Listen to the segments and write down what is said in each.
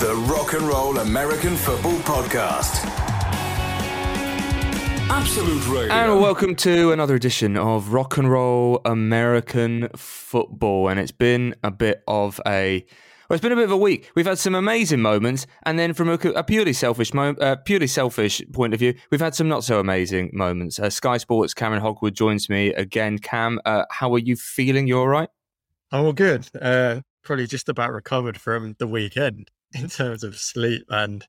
the Rock and Roll American Football Podcast. Absolute Radio. And welcome to another edition of Rock and Roll American Football. And it's been a bit of a well, it's been a bit of a week. We've had some amazing moments, and then from a, a purely selfish, mo- uh, purely selfish point of view, we've had some not so amazing moments. Uh, Sky Sports Cameron Hogwood joins me again. Cam, uh, how are you feeling? You all right? I'm all good. Uh, probably just about recovered from the weekend in terms of sleep, and,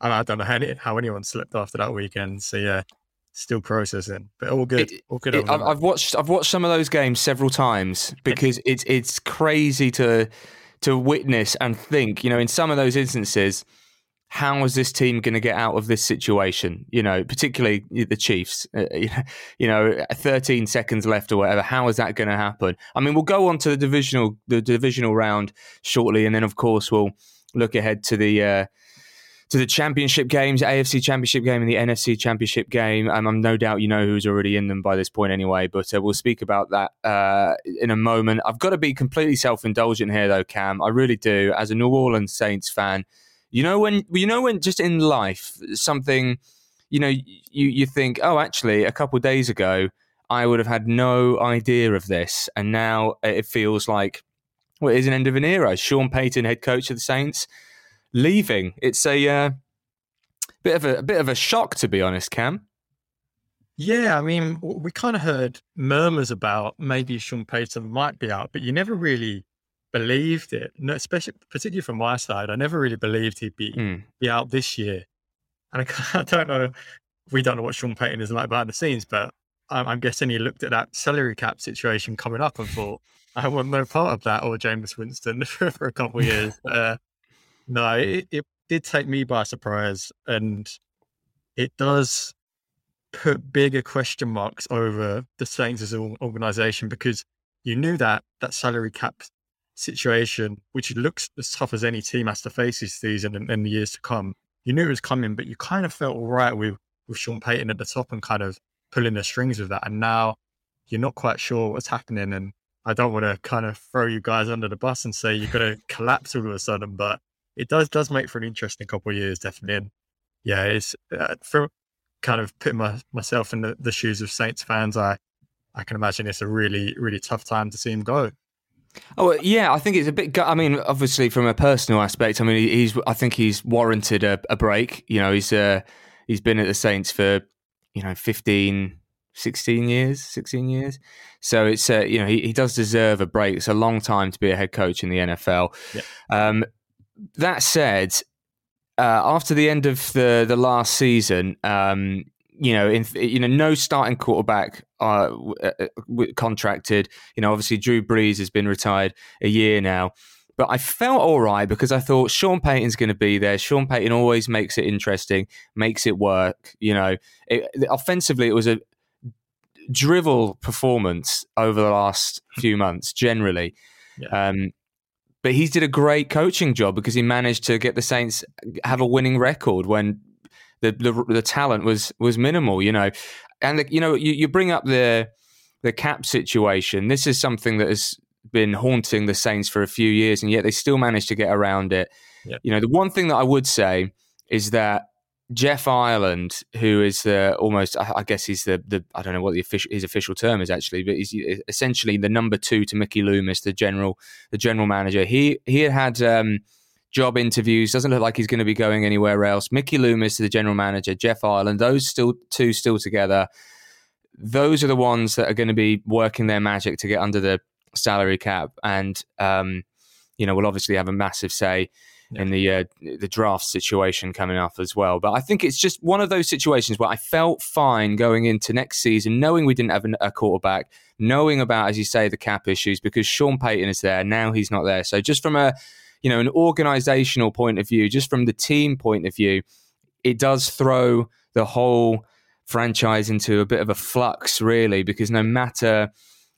and I don't know how, how anyone slept after that weekend. So yeah, still processing, but all good. It- all good. It- I've, I've watched I've watched some of those games several times because it's it's crazy to to witness and think. You know, in some of those instances, how is this team going to get out of this situation? You know, particularly the Chiefs. Uh, you know, 13 seconds left or whatever. How is that going to happen? I mean, we'll go on to the divisional the divisional round shortly, and then of course we'll look ahead to the. Uh, to the championship games, AFC championship game and the NFC championship game. Um, I'm no doubt you know who's already in them by this point anyway, but uh, we'll speak about that uh, in a moment. I've got to be completely self indulgent here though, Cam. I really do. As a New Orleans Saints fan, you know when you know when just in life something, you know, you you think, oh, actually, a couple days ago. I would have had no idea of this, and now it feels like well, it is an end of an era. Sean Payton, head coach of the Saints, leaving. It's a uh, bit of a, a bit of a shock, to be honest, Cam. Yeah, I mean, we kind of heard murmurs about maybe Sean Payton might be out, but you never really believed it. No, especially, particularly from my side, I never really believed he'd be Mm. be out this year. And I, I don't know, we don't know what Sean Payton is like behind the scenes, but I'm, I'm guessing he looked at that salary cap situation coming up and thought, I want no part of that or Jameis Winston for, a couple of years. Uh, no, it, it did take me by surprise, and it does put bigger question marks over the Saints as an organization because you knew that that salary cap situation, which looks as tough as any team has to face this season and, and the years to come, you knew it was coming, but you kind of felt all right with with Sean Payton at the top and kind of pulling the strings with that. And now you're not quite sure what's happening. And I don't want to kind of throw you guys under the bus and say you're going to collapse all of a sudden, but it does does make for an interesting couple of years, definitely. And yeah, it's uh, for kind of putting my, myself in the, the shoes of Saints fans. I I can imagine it's a really really tough time to see him go. Oh yeah, I think it's a bit. I mean, obviously from a personal aspect, I mean, he's. I think he's warranted a, a break. You know, he's uh, he's been at the Saints for you know 15, 16 years, sixteen years. So it's uh, you know he, he does deserve a break. It's a long time to be a head coach in the NFL. Um, that said, uh, after the end of the the last season, um, you know, in you know, no starting quarterback uh, uh, contracted. You know, obviously Drew Brees has been retired a year now. But I felt all right because I thought Sean Payton's going to be there. Sean Payton always makes it interesting, makes it work. You know, it, offensively, it was a drivel performance over the last few months, generally. Yeah. Um, but he did a great coaching job because he managed to get the Saints have a winning record when the the, the talent was was minimal. You know, and the, you know you, you bring up the the cap situation. This is something that has been haunting the Saints for a few years, and yet they still managed to get around it. You know, the one thing that I would say is that Jeff Ireland, who is the almost, I guess he's the, the I don't know what the official his official term is actually, but he's essentially the number two to Mickey Loomis, the general the general manager. He he had had um, job interviews. Doesn't look like he's going to be going anywhere else. Mickey Loomis, the general manager, Jeff Ireland, those still two still together. Those are the ones that are going to be working their magic to get under the salary cap, and um, you know we'll obviously have a massive say in the uh, the draft situation coming up as well. But I think it's just one of those situations where I felt fine going into next season, knowing we didn't have a quarterback, knowing about, as you say, the cap issues because Sean Payton is there now. He's not there, so just from a you know an organizational point of view, just from the team point of view, it does throw the whole franchise into a bit of a flux, really, because no matter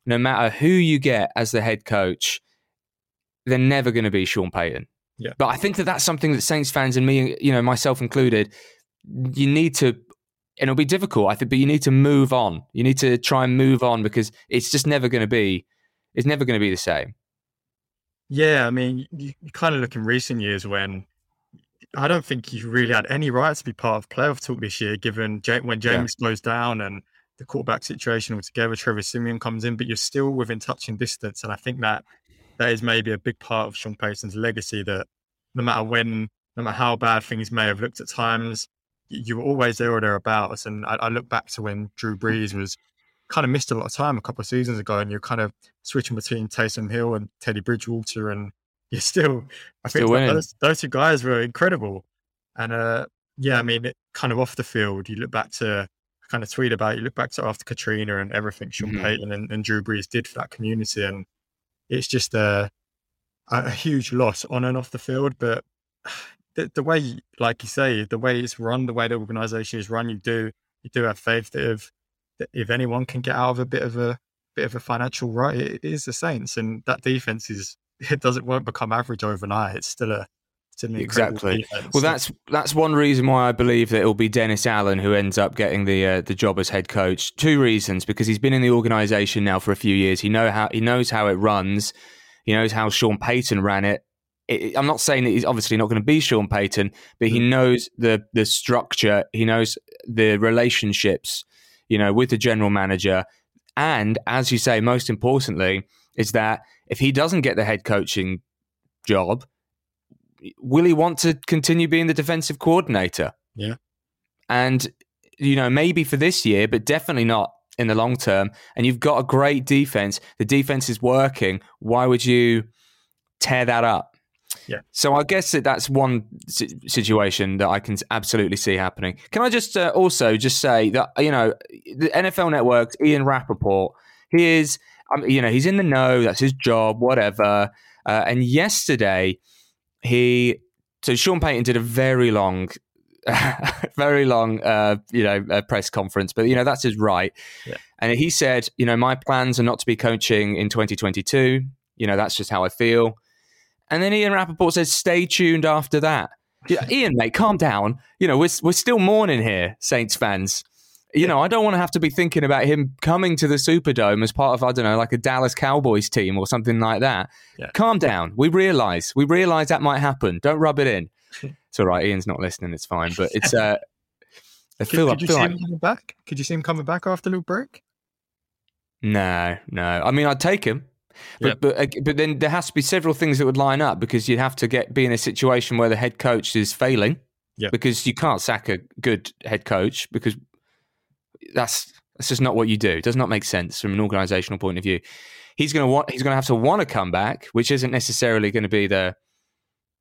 no matter who you get as the head coach, they're never going to be Sean Payton. Yeah. But I think that that's something that Saints fans and me, you know, myself included, you need to, and it'll be difficult, I think, but you need to move on. You need to try and move on because it's just never going to be, it's never going to be the same. Yeah, I mean, you, kind of look in recent years when I don't think you really had any right to be part of playoff talk this year, given when Jameis yeah. goes down and the quarterback situation altogether. Trevor Siemian comes in, but you're still within touching distance, and I think that that is maybe a big part of Sean Payton's legacy. That no matter when, no matter how bad things may have looked at times, you were always there or thereabouts. And I, I look back to when Drew Brees was kind of missed a lot of time a couple of seasons ago, and you're kind of switching between Taysom Hill and Teddy Bridgewater, and you're still, I still think those, those, two guys were incredible. And uh, yeah, I mean, it, kind of off the field, you look back to kind of tweet about, you look back to after Katrina and everything Sean mm-hmm. Payton and, and, Drew Brees did for that community, and it's just a, a huge loss on and off the field. But the, the way, like you say, the way it's run, the way the organization is run, you do you do have faith that if that if anyone can get out of a bit of a bit of a financial rut, it is the Saints, and that defense is it doesn't won't become average overnight. It's still a exactly. Well, that's that's one reason why I believe that it'll be Dennis Allen who ends up getting the uh, the job as head coach. Two reasons: because he's been in the organisation now for a few years. He know how he knows how it runs. He knows how Sean Payton ran it. it I'm not saying that he's obviously not going to be Sean Payton, but he mm. knows the the structure. He knows the relationships, you know, with the general manager. And as you say, most importantly, is that if he doesn't get the head coaching job, will he want to continue being the defensive coordinator? Yeah. And, you know, maybe for this year, but definitely not in the long term. And you've got a great defense. The defense is working. Why would you tear that up? Yeah. So I guess that that's one situation that I can absolutely see happening. Can I just uh, also just say that, you know, the NFL Network's Ian Rapoport, he is, um, you know, he's in the know. That's his job, whatever. Uh, and yesterday, he so Sean Payton did a very long, very long, uh, you know, uh, press conference, but you know that's his right. Yeah. And he said, you know, my plans are not to be coaching in 2022. You know, that's just how I feel. And then Ian Rapoport says, stay tuned after that. Yeah, Ian, mate, calm down. You know, we're we're still mourning here, Saints fans you know, I don't want to have to be thinking about him coming to the Superdome as part of, I don't know, like a Dallas Cowboys team or something like that. Yeah. Calm down. We realize, we realize that might happen. Don't rub it in. it's all right. Ian's not listening. It's fine. But it's, uh, I feel, could, could you see like, him coming back? Could you see him coming back after the break? No, no. I mean, I'd take him. But, yep. but but then there has to be several things that would line up because you'd have to get be in a situation where the head coach is failing. Yeah. Because you can't sack a good head coach because that's that's just not what you do. It does not make sense from an organizational point of view. He's going to want he's going to have to want to come back, which isn't necessarily going to be the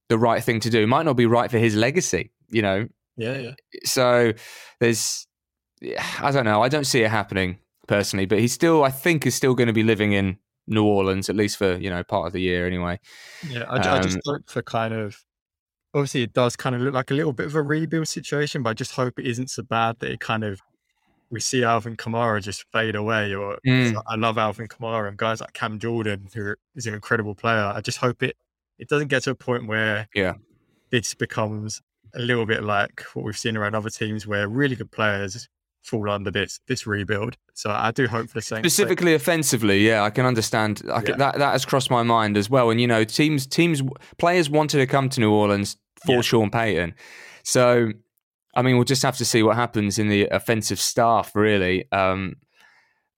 the right thing to do. It might not be right for his legacy, you know. Yeah, yeah. So there's I don't know. I don't see it happening personally, but he's still I think is still going to be living in New Orleans at least for, you know, part of the year anyway. Yeah, I, um, I just um, hope for kind of obviously it does kind of look like a little bit of a rebuild situation, but I just hope it isn't so bad that it kind of we see Alvin Kamara just fade away. Or mm. I love Alvin Kamara and guys like Cam Jordan, who is an incredible player. I just hope it it doesn't get to a point where yeah, this becomes a little bit like what we've seen around other teams where really good players fall under this this rebuild. So I do hope for the same. Specifically offensively, yeah, I can understand. I can, yeah. That that has crossed my mind as well. And you know, teams teams players wanted to come to New Orleans for yeah. Sean Payton. So I mean, we'll just have to see what happens in the offensive staff, really. Um,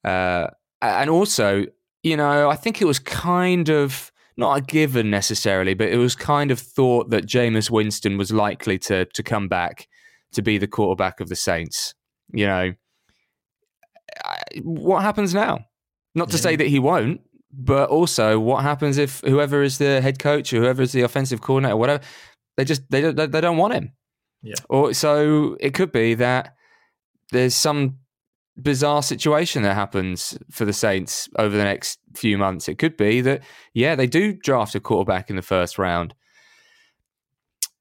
uh, and also, you know, I think it was kind of not a given necessarily, but it was kind of thought that Jameis Winston was likely to to come back to be the quarterback of the Saints. You know, what happens now? Not to yeah. say that he won't, but also what happens if whoever is the head coach or whoever is the offensive coordinator, whatever, they just they don't they don't want him. Yeah. Or so it could be that there's some bizarre situation that happens for the Saints over the next few months. It could be that yeah, they do draft a quarterback in the first round.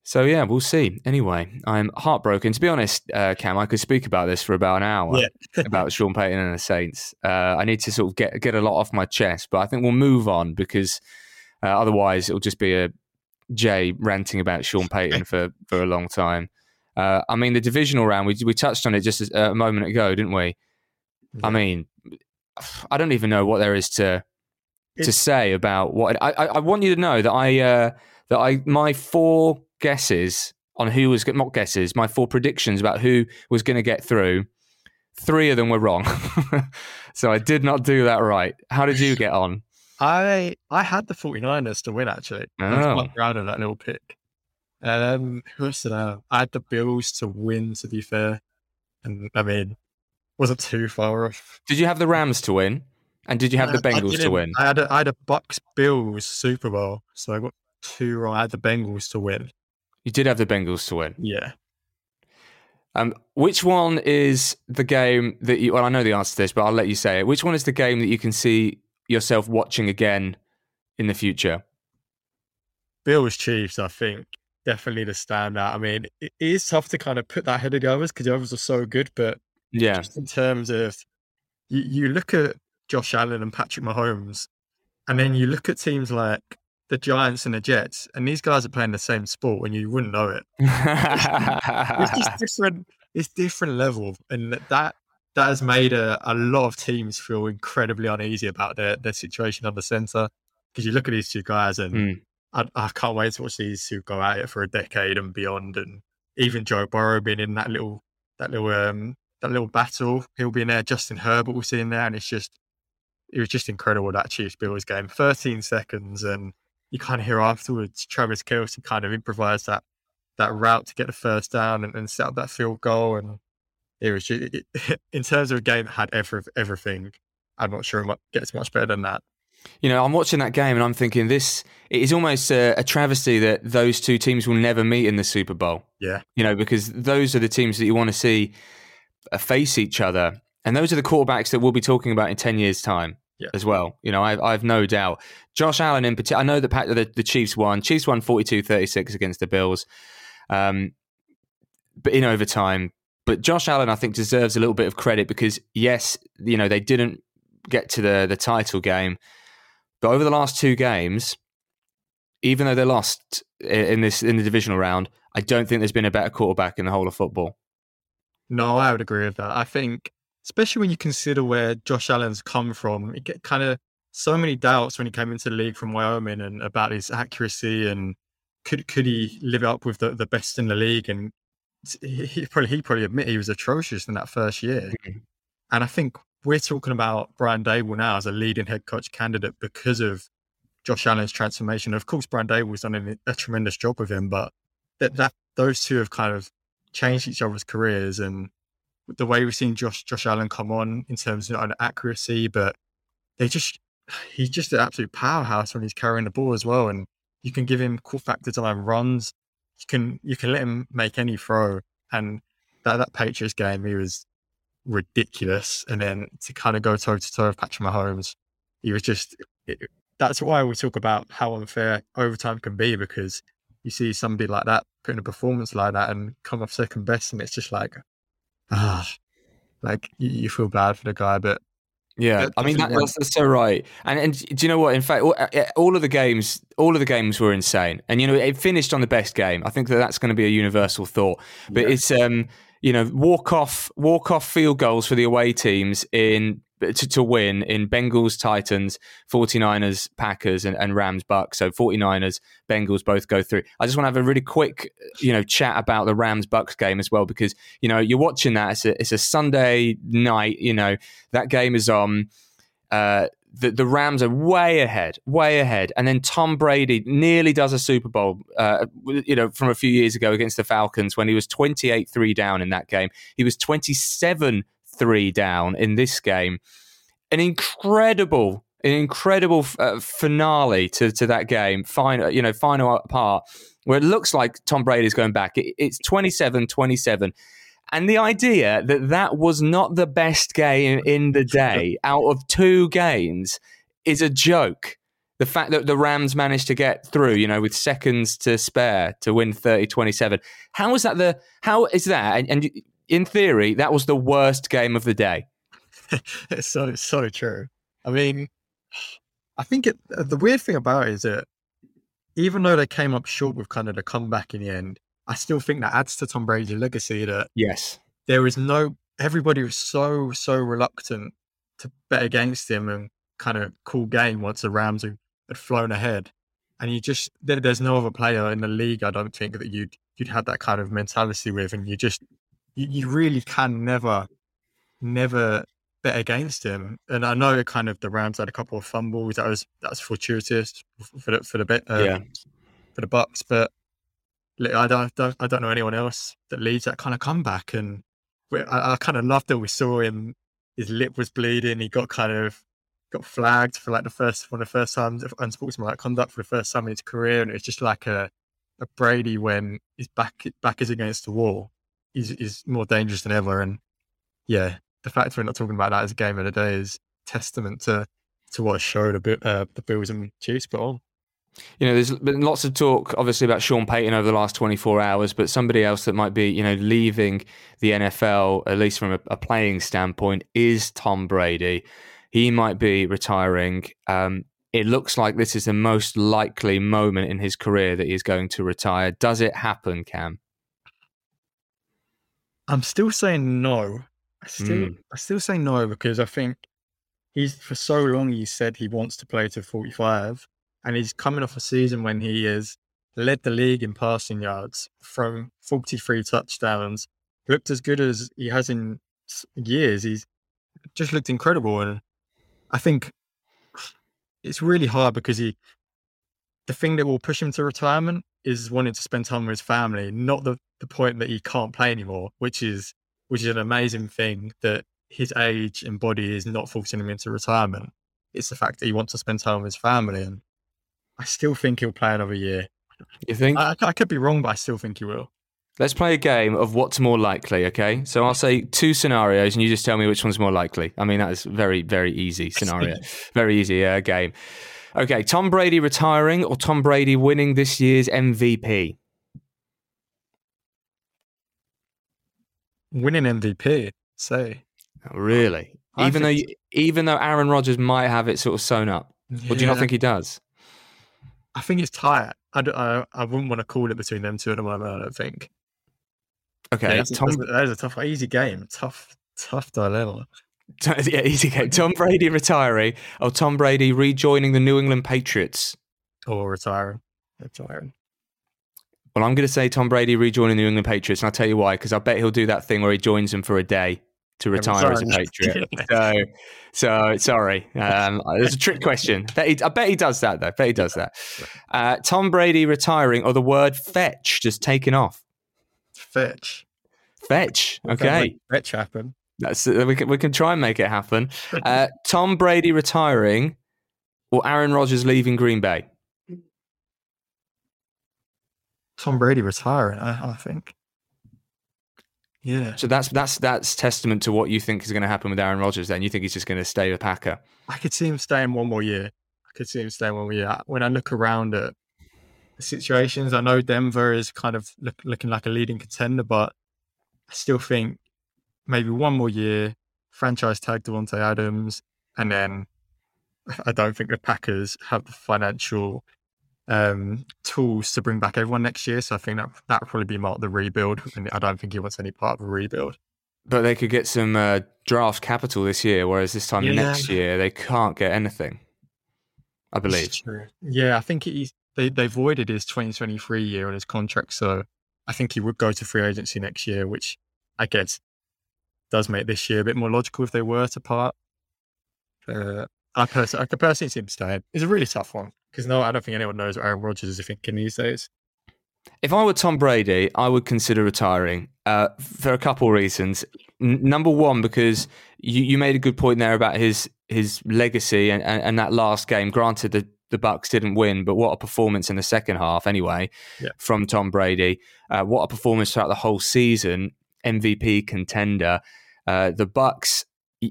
So yeah, we'll see. Anyway, I'm heartbroken. To be honest, uh, Cam, I could speak about this for about an hour yeah. about Sean Payton and the Saints. Uh, I need to sort of get get a lot off my chest, but I think we'll move on because uh, otherwise it'll just be a Jay ranting about Sean Payton for, for a long time. Uh, I mean, the divisional round, we, we touched on it just a moment ago, didn't we? Yeah. I mean, I don't even know what there is to to say about what I, I, I want you to know that I uh, that I my four guesses on who was not guesses, my four predictions about who was going to get through. Three of them were wrong, so I did not do that right. How did you get on? I I had the 49ers to win actually. I was Oh. quite proud of that little pick. Um, who else did I have? I had the Bills to win. To be fair, and I mean, wasn't too far off. Did you have the Rams to win, and did you have the I- I Bengals to win? I had a, I had a Bucks Bills Super Bowl, so I got two wrong. I had the Bengals to win. You did have the Bengals to win. Yeah, Um, which one is the game that you? Well, I know the answer to this, but I'll let you say it. Which one is the game that you can see yourself watching again in the future? Bills Chiefs. I think definitely the standout. I mean, it is tough to kind of put that ahead of the others because the others are so good, but Yeah, just in terms of you, you look at Josh Allen and Patrick Mahomes, and then you look at teams like the Giants and the Jets, and these guys are playing the same sport, and you wouldn't know it. It's just different. It's different level, and that that has made a, a lot of teams feel incredibly uneasy about their their situation on the center. Because you look at these two guys, and Mm. I, I can't wait to watch these two go at it for a decade and beyond. And even Joe Burrow being in that little that little um that little battle, he'll be in there. Justin Herbert will see in there, and it's just it was just incredible that Chiefs Bills game. Thirteen seconds, and you kind of hear afterwards Travis Kelce kind of improvised that that route to get the first down and, and set up that field goal. And it was just, it, in terms of a game that had every, everything. I'm not sure it gets much better than that. You know, I'm watching that game and I'm thinking this it is almost a, a travesty that those two teams will never meet in the Super Bowl. Yeah. You know, because those are the teams that you want to see uh, face each other. And those are the quarterbacks that we'll be talking about in 10 years' time Yeah. as well. You know, I, I've no doubt. Josh Allen in particular, I know that the, the Chiefs won. Chiefs won 42 36 against the Bills, um, but in overtime. But Josh Allen, I think, deserves a little bit of credit because, yes, you know, they didn't get to the, the title game. But over the last two games, even though they lost in this in the divisional round, I don't think there's been a better quarterback in the whole of football. No, I would agree with that. I think, especially when you consider where Josh Allen's come from, you get kind of so many doubts when he came into the league from Wyoming and about his accuracy and could could he live up with the, the best in the league? And he, he probably he probably admit he was atrocious in that first year. Mhm. And I think we're talking about Brian Daboll now as a leading head coach candidate because of Josh Allen's transformation. Of course, Brian Daboll Daboll's done a, a tremendous job with him, but that that those two have kind of changed each other's careers and the way we've seen Josh Josh Allen come on in terms of accuracy, but they just he's just an absolute powerhouse when he's carrying the ball as well. And you can give him cool factor time runs. You can you can let him make any throw. And that that Patriots game, he was ridiculous. And then to kind of go toe to toe with Patrick Mahomes, he was just it, that's why we talk about how unfair overtime can be because you see somebody like that putting a performance like that and come off second best, and it's just like, ah, like you, you feel bad for the guy, but Yeah, I mean that, that's, that's so right. And and do you know what? In fact, all, uh, all of the games, all of the games were insane. And you know, it finished on the best game. I think that that's going to be a universal thought. But Yeah. it's um, you know, walk off, walk off field goals for the away teams in to, to win in Bengals, Titans, 49ers, Packers, and, and Rams, Bucks. So 49ers, Bengals both go through. I just want to have a really quick, you know, chat about the Rams Bucks game as well because you know you're watching that. It's a, it's a Sunday night. You know that game is on. Uh, the, the Rams are way ahead, way ahead, and then Tom Brady nearly does a Super Bowl. Uh, you know, from a few years ago against the Falcons when he was twenty eight three down in that game. He was twenty seven three down in this game. An incredible, an incredible uh, finale to, to that game. Final, you know, final part where it looks like Tom Brady's going back. It, it's 27-27. And the idea that that was not the best game in the day out of two games is a joke. The fact that the Rams managed to get through, you know, with seconds to spare to win 30 27. How is that the, how is that? And, and in theory, that was the worst game of the day. it's so it's so true. I mean, I think it, uh, the weird thing about it is that even though they came up short with kind of the comeback in the end, I still think that adds to Tom Brady's legacy that Yes. there is no everybody was so so reluctant to bet against him and kind of cool game once the Rams had, had flown ahead. And you just there, there's no other player in the league I don't think that you'd you'd had that kind of mentality with, and you just you, you really can never never bet against him. And I know kind of the Rams had a couple of fumbles that was that's fortuitous for the for the bit uh, Yeah. for the Bucks, but I don't, don't I don't know anyone else that leads that kind of comeback. And I, I kind of loved that we saw him. His lip was bleeding. He got kind of got flagged for like the first one of the first times of unsportsmanlike conduct for the first time in his career, and it's just like a a Brady when his back back is against the wall. He's, he's more dangerous than ever, and yeah, the fact we're not talking about that as a game of the day is testament to to what a show the uh, the Bills and Chiefs put on. You know, there's been lots of talk, obviously, about Sean Payton over the last 24 hours, but somebody else that might be, you know, leaving the NFL, at least from a, a playing standpoint, is Tom Brady. He might be retiring. Um, it looks like this is the most likely moment in his career that he's going to retire. Does it happen, Cam? I'm still saying no. I still Mm. I still say no because I think he's for so long he said he wants to play to 45 and he's coming off a season when he has led the league in passing yards from 43 touchdowns looked as good as he has in years he's just looked incredible and I think it's really hard because he the thing that will push him to retirement is wanting to spend time with his family, not the, the point that he can't play anymore, which is which is an amazing thing that his age and body is not forcing him into retirement. It's the fact that he wants to spend time with his family, and I still think he'll play another year. You think? I, I could be wrong, but I still think he will. Let's play a game of what's more likely, okay? So I'll say two scenarios and you just tell me which one's more likely. I mean, that is very, very easy scenario. very easy uh, game. Okay, Tom Brady retiring or Tom Brady winning this year's MVP? Winning MVP, say. Oh, Really? I even though you, even though Aaron Rodgers might have it sort of sewn up, or do you not think he does? I think it's tight. I I wouldn't want to call it between them two at the moment. I don't think. Okay, Yeah, Tom. that is a tough, easy game. Tough, tough dilemma. yeah, easy game. Tom Brady retiring or Tom Brady rejoining the New England Patriots? Or retiring. Retiring. Well, I'm going to say Tom Brady rejoining the New England Patriots, and I'll tell you why. Because I bet he'll do that thing where he joins them for a day to retire as a. Patriot. so, so sorry, um, it's a trick question. Bet he, I bet he does that though. I Bet he does that. Uh, Tom Brady retiring, or the word fetch just taken off. Fetch. Fetch. Okay, Fetch happen. That's uh, we can we can try and make it happen. Uh, Tom Brady retiring, or Aaron Rodgers leaving Green Bay. Tom Brady retiring, I, I think. Yeah. So that's that's that's testament to what you think is going to happen with Aaron Rodgers. Then you think he's just going to stay with Packer. I could see him staying one more year. I could see him staying one more year. When I look around at the situations, I know Denver is kind of look, looking like a leading contender, but I still think maybe one more year, franchise tag Davante Adams, and then I don't think the Packers have the financial um, tools to bring back everyone next year. So I think that that would probably be marked the rebuild, and I don't think he wants any part of a rebuild. But they could get some uh, draft capital this year, whereas this time Yeah. next year they can't get anything. I believe. Yeah, I think he's they they voided his 2023 year on his contract, so I think he would go to free agency next year, which I guess does make this year a bit more logical if they were to part. Uh, I personally, I could personally see him staying. It's a really tough one because no, I don't think anyone knows what Aaron Rodgers is thinking these days. If I were Tom Brady, I would consider retiring uh, for a couple of reasons. N- number one, because you, you made a good point there about his his legacy and, and, and that last game. Granted, the, the Bucks didn't win, but what a performance in the second half, anyway, Yeah. from Tom Brady. Uh, what a performance throughout the whole season. MVP contender. Uh, the Bucks,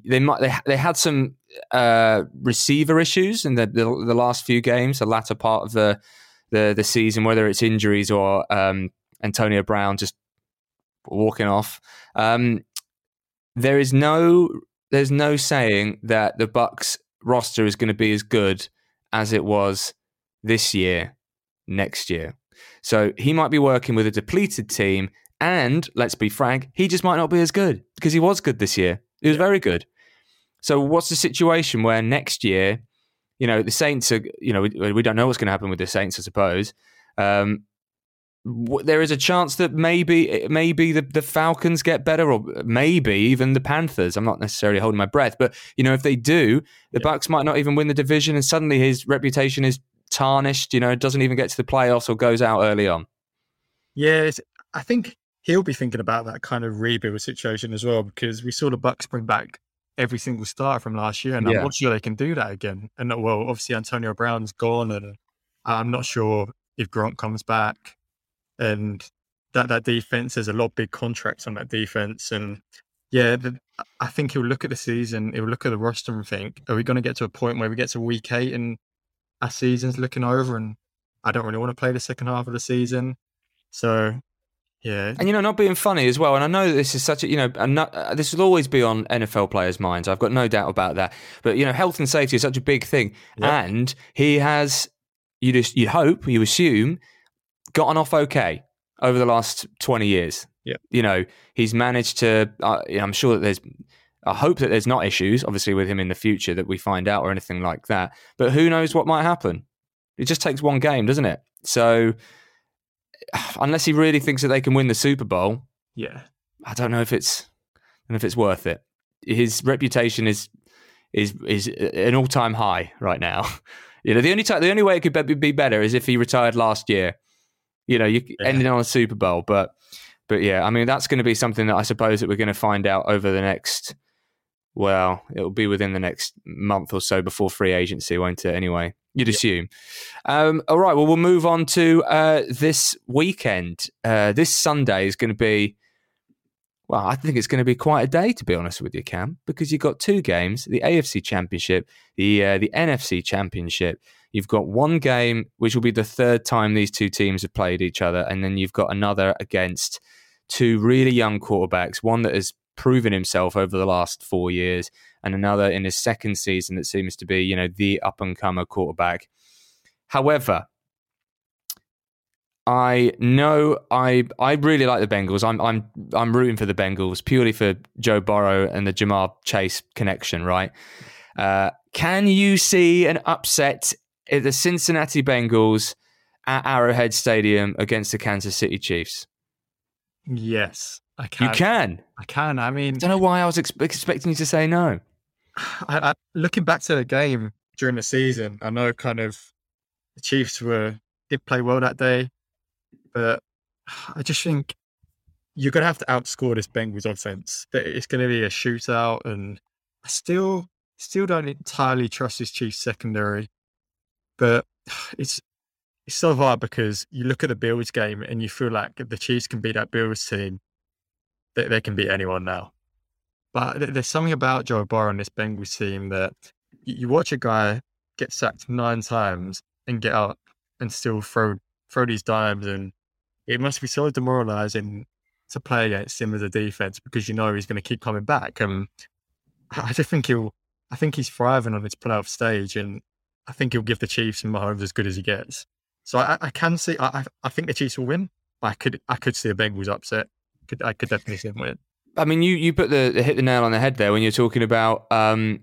they might they, they had some uh, receiver issues in the, the the last few games, the latter part of the the the season, whether it's injuries or um, Antonio Brown just walking off. Um, there is no there's no saying that the Bucks roster is going to be as good as it was this year, next year. So he might be working with a depleted team, and let's be frank, he just might not be as good because he was good this year. He was very good. So what's the situation where next year, you know, the Saints are, you know, we, we don't know what's going to happen with the Saints, I suppose. Um, w- there is a chance that maybe maybe the, the Falcons get better, or maybe even the Panthers. I'm not necessarily holding my breath, but you know, if they do, the Yeah. Bucks might not even win the division, and suddenly his reputation is tarnished. You know, doesn't even get to the playoffs or goes out early on. Yeah, it's, I think he'll be thinking about that kind of rebuild situation as well because we saw the Bucks bring back every single starter from last year, and Yeah. I'm not sure they can do that again. And uh, well, obviously Antonio Brown's gone, and I'm not sure if Grant comes back, and that that defense there's a lot of big contracts on that defense, and yeah, the, I think he'll look at the season, he'll look at the roster and think, are we going to get to a point where we get to week eight and our season's looking over, and I don't really want to play the second half of the season, so yeah, And you know, not being funny as well. And I know this is such a you know, and not, uh, this will always be on NFL players' minds. I've got no doubt about that. But you know, health and safety is such a big thing, Yeah. and he has you just you hope you assume gotten off okay over the last twenty years. Yeah. you know, he's managed to. Uh, I'm sure that there's. I hope that there's not issues, obviously, with him in the future that we find out or anything like that. But who knows what might happen? It just takes one game, doesn't it? So, unless he really thinks that they can win the Super Bowl, yeah. I don't know if it's I if it's worth it. His reputation is is is an all time high right now. You know, the only time, the only way it could be- be better is if he retired last year. You know, you Yeah. ending on a Super Bowl, but but yeah, I mean that's going to be something that I suppose that we're going to find out over the next. Well, it'll be within the next month or so before free agency, won't it? Anyway, you'd Yeah. assume. Um, all right, well, we'll move on to uh, this weekend. Uh, this Sunday is going to be well, I think it's going to be quite a day, to be honest with you, Cam, because you've got two games: the AFC Championship, the uh, the NFC Championship. You've got one game, which will be the third time these two teams have played each other, and then you've got another against two really young quarterbacks. One that has proven himself over the last four years, and another in his second season that seems to be, you know, the up and comer quarterback. However, I know I I really like the Bengals. I'm I'm I'm rooting for the Bengals purely for Joe Burrow and the Ja'Marr Chase connection, right? Uh, can you see an upset at the Cincinnati Bengals at Arrowhead Stadium against the Kansas City Chiefs? Yes, I can. You can. I can. I mean, I don't know why I was ex- expecting you to say no. I, I, looking back to the game during the season, I know kind of the Chiefs were did play well that day, but I just think you're gonna have to outscore this Bengals offense. That It's gonna be a shootout, and I still still don't entirely trust this Chiefs secondary. But it's it's so hard because you look at the Bills game and you feel like the Chiefs can beat that Bills team, they, they can beat anyone now. But there's something about Joe Burrow and this Bengals team that you, watch a guy get sacked nine times and get up and still throw throw these dimes, and it must be so demoralizing to play against him as a defense because you know he's going to keep coming back. And I just think he'll, I think he's thriving on this playoff stage, and I think he'll give the Chiefs and Mahomes as good as he gets. So I, I can see, I, I- think the Chiefs will win. I could, I could see a Bengals upset. Could, I could definitely see them win. I mean, you you put the hit the nail on the head there when you're talking about um,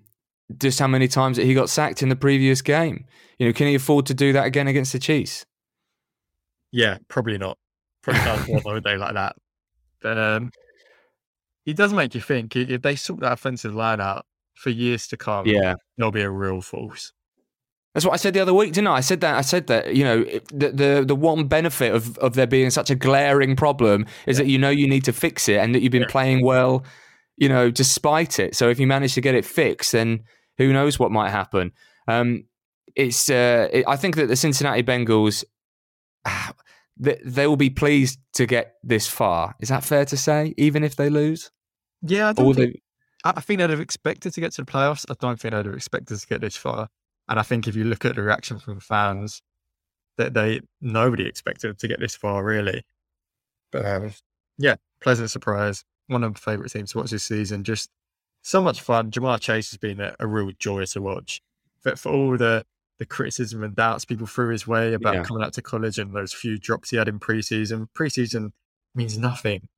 just how many times that he got sacked in the previous game. You know, can he afford to do that again against the Chiefs? Yeah, probably not. Probably can't afford a day like that. But um, he does make you think if they sort that offensive line out for years to come, Yeah, they'll be a real force. That's what I said the other week, didn't I? I said that. I said that. You know, the the, the one benefit of, of there being such a glaring problem is that you know you need to fix it, and that you've been Yeah. playing well, you know, despite it. So if you manage to get it fixed, then who knows what might happen. Um, it's. Uh, it, I think that the Cincinnati Bengals, they, they will be pleased to get this far. Is that fair to say? Even if they lose, Yeah, I don't think, they, I I think they'd have expected to get to the playoffs. I don't think they'd have expected to get this far. And I think if you look at the reaction from fans, that they nobody expected to get this far really. But um, yeah, pleasant surprise. One of my favourite teams to watch this season. Just so much fun. Ja'Marr Chase has been a, a real joy to watch. For, for all the the criticism and doubts people threw his way about Yeah. coming out to college and those few drops he had in preseason. Preseason means nothing.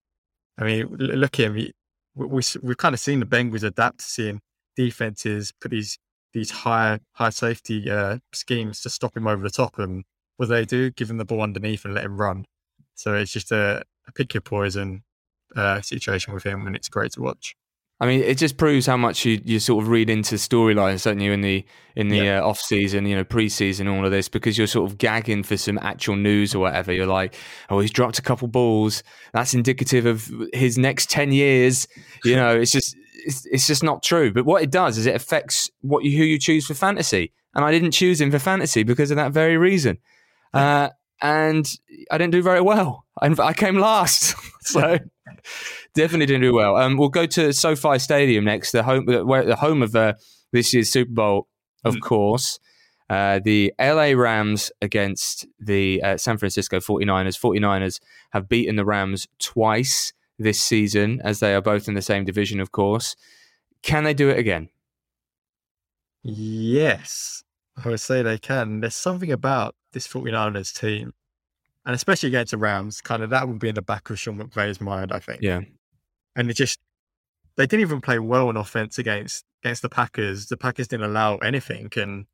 I mean, look at him. He, we, we, we've kind of seen the Bengals adapt to seeing defenses put these these high high safety uh, schemes to stop him over the top. And what do they do? Give him the ball underneath and let him run. So it's just a, a pick your poison uh, situation with him, and it's great to watch. I mean, it just proves how much you, you sort of read into storylines, don't you, in the in the Yeah. uh, off season, you know, pre-season, all of this, because you're sort of gagging for some actual news or whatever. You're like, oh, he's dropped a couple balls. That's indicative of his next ten years. You know, it's just it's, it's just not true. But what it does is it affects what you who you choose for fantasy. And I didn't choose him for fantasy because of that very reason. Uh, and I didn't do very well. I, I came last, so definitely didn't do well. Um, we'll go to SoFi Stadium next, the home, where the home of uh, this year's Super Bowl, of Mm. course. Uh, the LA Rams against the uh, San Francisco 49ers. 49ers have beaten the Rams twice this season, as they are both in the same division, of course. Can they do it again? Yes, I would say they can. There's something about this 49ers team, and especially against the Rams, kind of that would be in the back of Sean McVay's mind, I think. Yeah. And it just, they didn't even play well on offense against against the Packers. The Packers didn't allow anything. And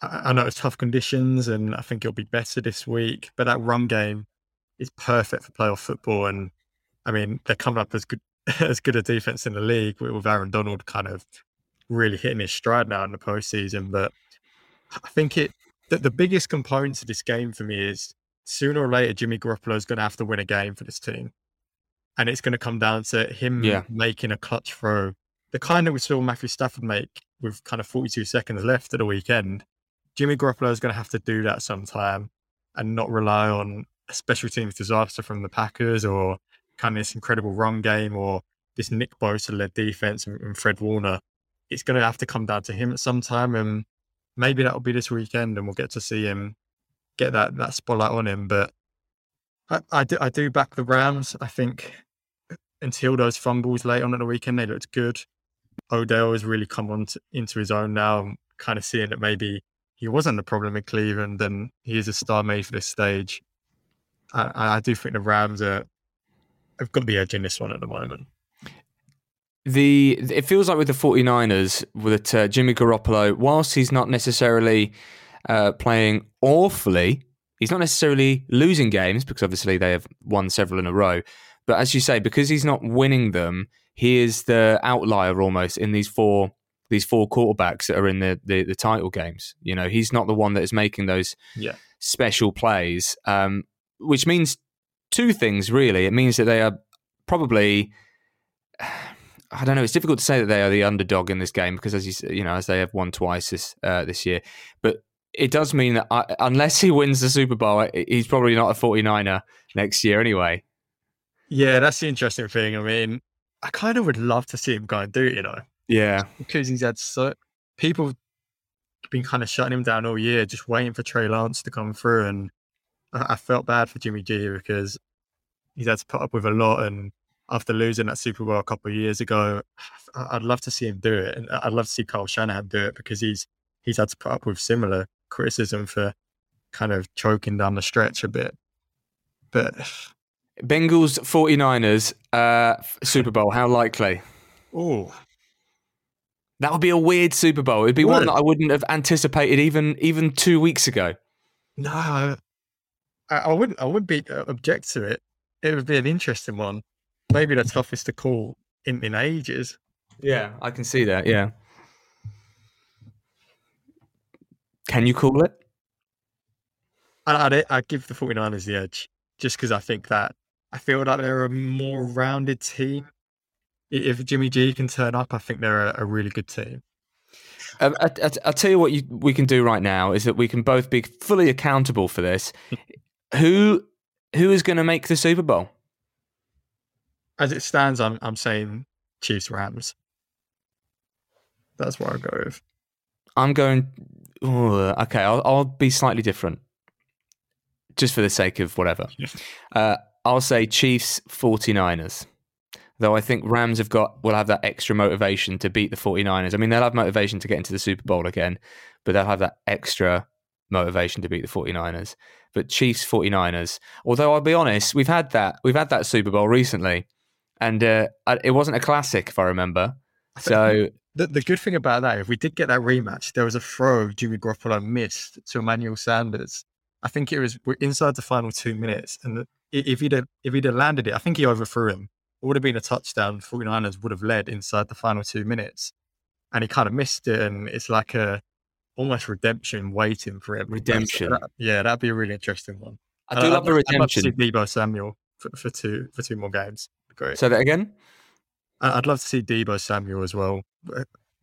I, I know it's tough conditions, and I think it'll be better this week, but that run game is perfect for playoff football. And I mean, they're coming up as good as good a defense in the league with, Aaron Donald kind of really hitting his stride now in the postseason. But I think it that the biggest component to this game for me is sooner or later Jimmy Garoppolo is going to have to win a game for this team, and it's going to come down to him Yeah. making a clutch throw, the kind that we saw Matthew Stafford make with kind of 42 seconds left at the weekend. Jimmy Garoppolo is going to have to do that sometime and not rely on a special teams disaster from the Packers or kind of this incredible run game or this Nick Bosa led defense and, Fred Warner. It's going to have to come down to him at some time, and maybe that'll be this weekend, and we'll get to see him get that that spotlight on him. But I, I do I do back the Rams. I think until those fumbles late on at the weekend, they looked good. Odell has really come on to, into his own now. Kind of seeing that maybe he wasn't the problem in Cleveland, and he is a star made for this stage. I I do think the Rams are have got the edge in this one at the moment. the it feels like with the 49ers with uh, Jimmy Garoppolo whilst he's not necessarily uh, playing awfully he's not necessarily losing games because obviously they have won several in a row but as you say because he's not winning them he is the outlier almost in these four these four quarterbacks that are in the, the, the title games you know he's not the one that is making those Yeah. special plays um, which means two things really it means that they are probably I don't know. It's difficult to say that they are the underdog in this game because, as you you know, as they have won twice this uh, this year, but it does mean that I, unless he wins the Super Bowl, he's probably not a 49er next year anyway. Yeah, that's the interesting thing. I mean, I kind of would love to see him go and do it, you know, Yeah, because he's had so people been kind of shutting him down all year, just waiting for Trey Lance to come through, and I, felt bad for Jimmy G because he's had to put up with a lot, and after losing that Super Bowl a couple of years ago, I'd love to see him do it, and I'd love to see Kyle Shanahan do it because he's he's had to put up with similar criticism for kind of choking down the stretch a bit, but. Bengals 49ers uh, Super Bowl. How likely? Oh, That would be a weird Super Bowl. It'd be one that I wouldn't have anticipated even even two weeks ago. No, I, I wouldn't. I wouldn't be uh, object to it. It would be an interesting one. Maybe the toughest to call in, in ages. Yeah, I can see that. Yeah. Can you call it? I'd, I'd give the 49ers the edge just because I think that I feel like they're a more rounded team. If Jimmy G can turn up, I think they're a, a really good team. Um, I, I, I'll tell you what you, we can do right now is that we can both be fully accountable for this. who who is going to make the Super Bowl? As it stands, I'm I'm saying Chiefs Rams. That's what I'll go with. I'm going. okay, I'll, I'll be slightly different, just for the sake of whatever. Uh, I'll say Chiefs 49ers. Though I think Rams have got will have that extra motivation to beat the 49ers. I mean, they'll have motivation to get into the Super Bowl again, but they'll have that extra motivation to beat the 49ers. But Chiefs 49ers. Although I'll be honest, we've had that we've had that Super Bowl recently, and uh, it wasn't a classic if I remember. So The, the good thing about that, if we did get that rematch, there was a throw Jimmy Garoppolo missed to Emmanuel Sanders. I think it was we're inside the final two minutes, and if he'd have, if he'd have landed it, I think he overthrew him. It would have been a touchdown. 49ers would have led inside the final two minutes, and he kind of missed it. And it's like a almost redemption waiting for him. Redemption. That, yeah, that'd be a really interesting one. I do I'd, love the redemption. I'd love to see. Deebo Samuel for, for two for two more games. Great. Say that again. I- I'd love to see Deebo Samuel as well.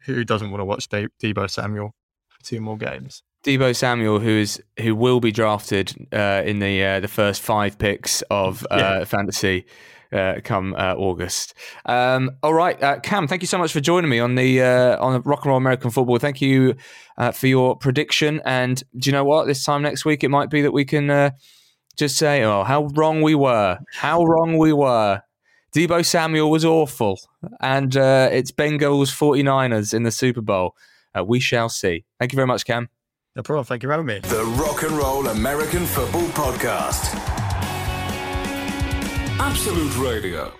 Who doesn't want to watch De- Deebo Samuel for two more games? Deebo Samuel, who is who will be drafted uh, in the uh, the first five picks of uh, Yeah. fantasy uh, come uh, August. Um, all right, uh, Cam, thank you so much for joining me on the uh, on the Rock and Roll American Football. Thank you uh, for your prediction. And do you know what? This time next week, it might be that we can uh, just say, "Oh, how wrong we were! How wrong we were." Deebo Samuel was awful, and uh, it's Bengals 49ers in the Super Bowl. Uh, we shall see. Thank you very much, Cam. No problem. Thank you for having me. The Rock and Roll American Football Podcast. Absolute Radio.